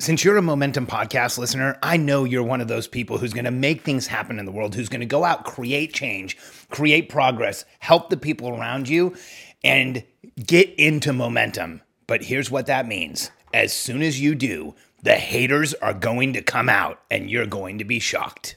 Since you're a Momentum podcast listener, I know you're one of those people who's going to make things happen in the world, who's going to go out, create change, create progress, help the people around you, and get into momentum. But here's what that means as soon as you do, the haters are going to come out and you're going to be shocked.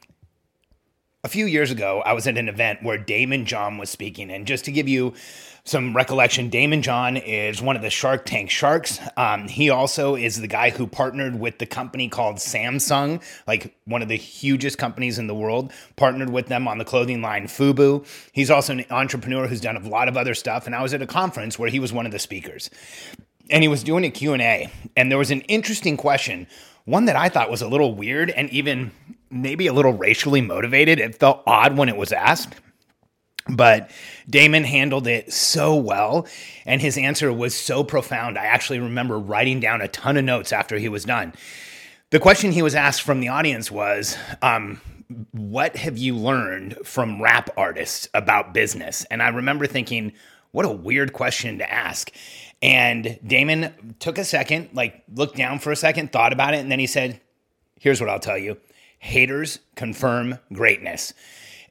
A few years ago, I was at an event where Daymond John was speaking. And just to give you some recollection, Daymond John is one of the Shark Tank sharks. Um, he also is the guy who partnered with the company called Samsung, like one of the hugest companies in the world, partnered with them on the clothing line Fubu. He's also an entrepreneur who's done a lot of other stuff. And I was at a conference where he was one of the speakers. And he was doing a Q&A. And there was an interesting question, one that I thought was a little weird and even maybe a little racially motivated. It felt odd when it was asked. But Daymond handled it so well, and his answer was so profound. I actually remember writing down a ton of notes after he was done. The question he was asked from the audience was, um, What have you learned from rap artists about business? And I remember thinking, What a weird question to ask. And Daymond took a second, like looked down for a second, thought about it, and then he said, Here's what I'll tell you haters confirm greatness.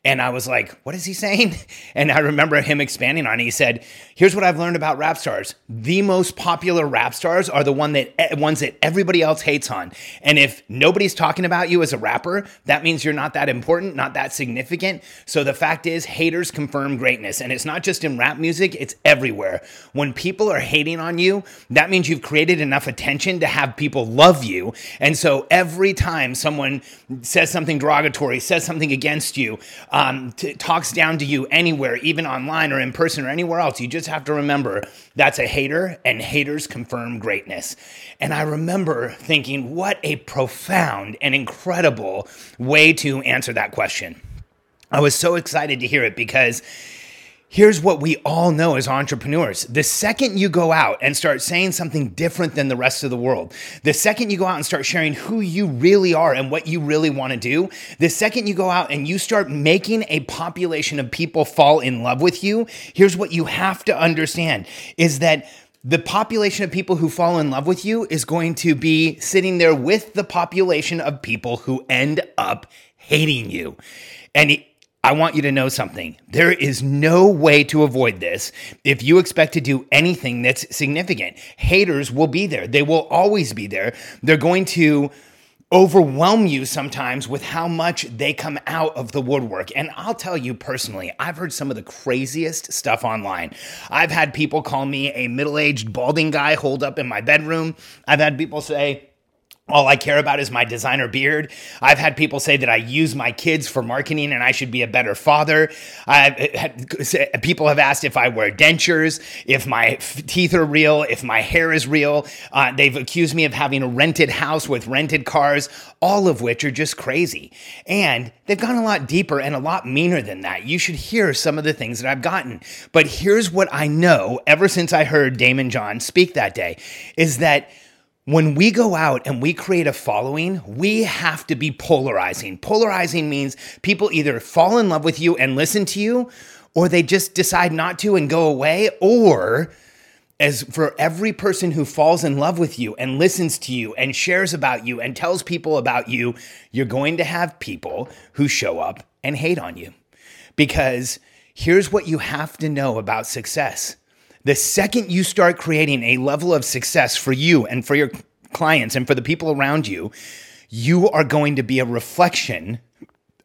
And I was like, what is he saying? And I remember him expanding on it. He said, here's what I've learned about rap stars. The most popular rap stars are the one that ones that everybody else hates on. And if nobody's talking about you as a rapper, that means you're not that important, not that significant. So the fact is haters confirm greatness. And it's not just in rap music, it's everywhere. When people are hating on you, that means you've created enough attention to have people love you. And so every time someone says something derogatory, says something against you, um, t- talks down to you anywhere, even online or in person or anywhere else, you just have to remember that's a hater, and haters confirm greatness. And I remember thinking, what a profound and incredible way to answer that question. I was so excited to hear it because Here's what we all know as entrepreneurs. The second you go out and start saying something different than the rest of the world, the second you go out and start sharing who you really are and what you really want to do, the second you go out and you start making a population of people fall in love with you, here's what you have to understand is that the population of people who fall in love with you is going to be sitting there with the population of people who end up hating you. And I want you to know something. There is no way to avoid this if you expect to do anything that's significant. Haters will be there, they will always be there. They're going to overwhelm you sometimes with how much they come out of the woodwork. And I'll tell you personally, I've heard some of the craziest stuff online. I've had people call me a middle aged balding guy holed up in my bedroom. I've had people say, all I care about is my designer beard. I've had people say that I use my kids for marketing and I should be a better father. Had, people have asked if I wear dentures, if my teeth are real, if my hair is real. Uh, they've accused me of having a rented house with rented cars, all of which are just crazy. And they've gone a lot deeper and a lot meaner than that. You should hear some of the things that I've gotten. But here's what I know ever since I heard Daymond John speak that day is that when we go out and we create a following, we have to be polarizing. Polarizing means people either fall in love with you and listen to you, or they just decide not to and go away, or as for every person who falls in love with you and listens to you and shares about you and tells people about you, you're going to have people who show up and hate on you because here's what you have to know about success. The second you start creating a level of success for you and for your clients and for the people around you, you are going to be a reflection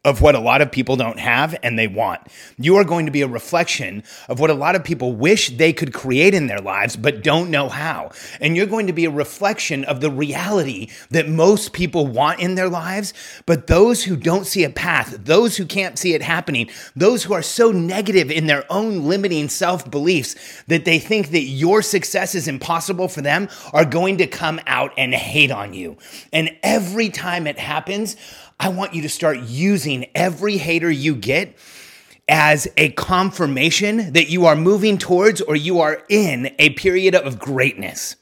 of what a lot of people don't have and they want. You are going to be a reflection of what a lot of people wish they could create in their lives but don't know how. And you're going to be a reflection of the reality that most people want in their lives, but those who don't see a path, those who can't see it happening, those who are so negative in their own limiting self beliefs that they think that your success is impossible for them are going to come out and hate on you. And every time it happens, I want you to start using every hater you get as a confirmation that you are moving towards or you are in a period of greatness.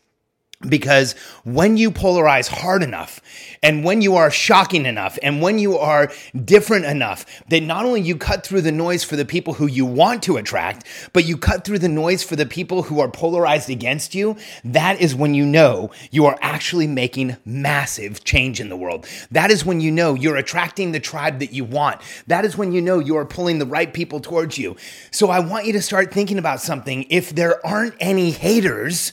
Because when you polarize hard enough, and when you are shocking enough, and when you are different enough, that not only you cut through the noise for the people who you want to attract, but you cut through the noise for the people who are polarized against you, that is when you know you are actually making massive change in the world. That is when you know you're attracting the tribe that you want. That is when you know you are pulling the right people towards you. So I want you to start thinking about something. If there aren't any haters,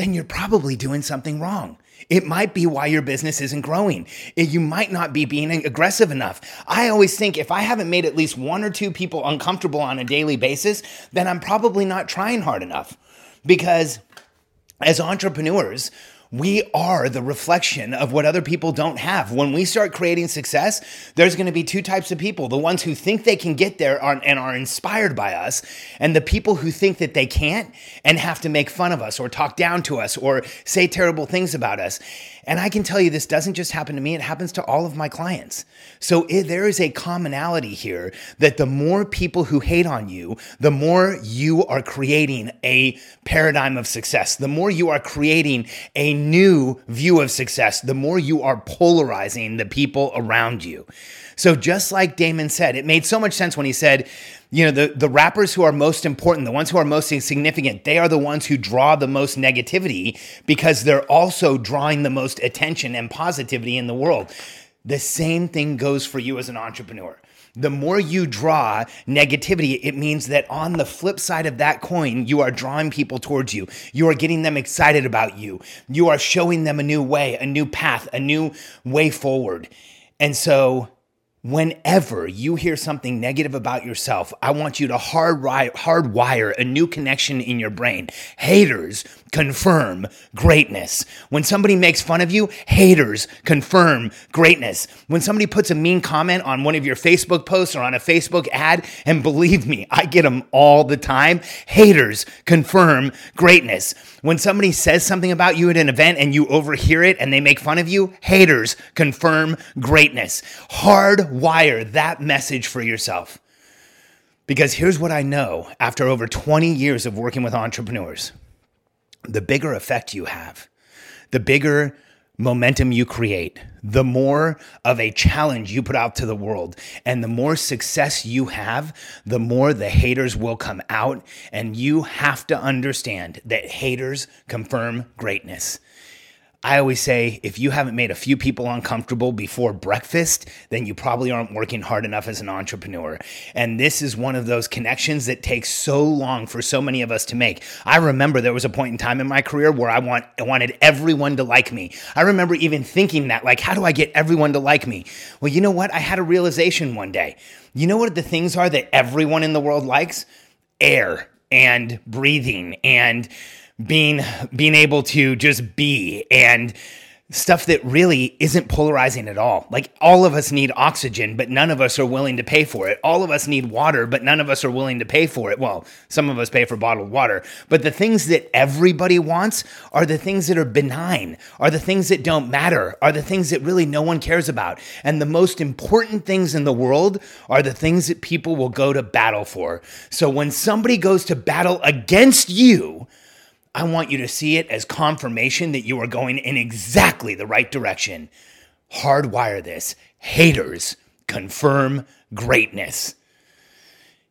then you're probably doing something wrong. It might be why your business isn't growing. You might not be being aggressive enough. I always think if I haven't made at least one or two people uncomfortable on a daily basis, then I'm probably not trying hard enough. Because as entrepreneurs, we are the reflection of what other people don't have. When we start creating success, there's going to be two types of people the ones who think they can get there and are inspired by us, and the people who think that they can't and have to make fun of us or talk down to us or say terrible things about us. And I can tell you, this doesn't just happen to me, it happens to all of my clients. So it, there is a commonality here that the more people who hate on you, the more you are creating a paradigm of success, the more you are creating a new view of success, the more you are polarizing the people around you. So just like Daymond said, it made so much sense when he said, you know, the, the rappers who are most important, the ones who are most significant, they are the ones who draw the most negativity because they're also drawing the most attention and positivity in the world. The same thing goes for you as an entrepreneur. The more you draw negativity, it means that on the flip side of that coin, you are drawing people towards you. You are getting them excited about you. You are showing them a new way, a new path, a new way forward. And so Whenever you hear something negative about yourself, I want you to hard hardwire a new connection in your brain. Haters confirm greatness. When somebody makes fun of you, haters confirm greatness. When somebody puts a mean comment on one of your Facebook posts or on a Facebook ad, and believe me, I get them all the time, haters confirm greatness. When somebody says something about you at an event and you overhear it and they make fun of you, haters confirm greatness. Hardwire that message for yourself. Because here's what I know after over 20 years of working with entrepreneurs the bigger effect you have, the bigger momentum you create, the more of a challenge you put out to the world, and the more success you have, the more the haters will come out. And you have to understand that haters confirm greatness. I always say if you haven't made a few people uncomfortable before breakfast, then you probably aren't working hard enough as an entrepreneur. And this is one of those connections that takes so long for so many of us to make. I remember there was a point in time in my career where I want I wanted everyone to like me. I remember even thinking that like how do I get everyone to like me? Well, you know what? I had a realization one day. You know what the things are that everyone in the world likes? Air and breathing and being being able to just be and stuff that really isn't polarizing at all. Like all of us need oxygen, but none of us are willing to pay for it. All of us need water, but none of us are willing to pay for it. Well, some of us pay for bottled water, but the things that everybody wants are the things that are benign, are the things that don't matter, are the things that really no one cares about. And the most important things in the world are the things that people will go to battle for. So when somebody goes to battle against you, I want you to see it as confirmation that you are going in exactly the right direction. Hardwire this. Haters confirm greatness.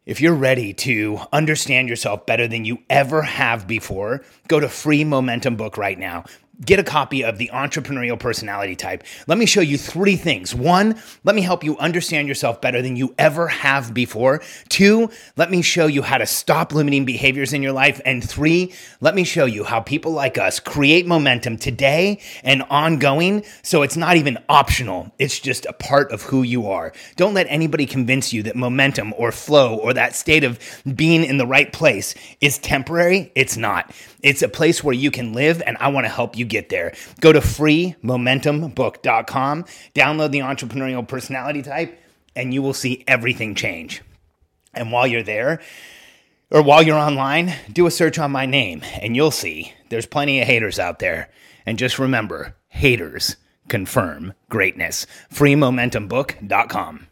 If you're ready to understand yourself better than you ever have before, go to Free Momentum Book right now. Get a copy of the entrepreneurial personality type. Let me show you three things. One, let me help you understand yourself better than you ever have before. Two, let me show you how to stop limiting behaviors in your life. And three, let me show you how people like us create momentum today and ongoing. So it's not even optional. It's just a part of who you are. Don't let anybody convince you that momentum or flow or that state of being in the right place is temporary. It's not. It's a place where you can live, and I want to help you get there. Go to freemomentumbook.com, download the entrepreneurial personality type, and you will see everything change. And while you're there, or while you're online, do a search on my name, and you'll see there's plenty of haters out there. And just remember haters confirm greatness. FreeMomentumBook.com.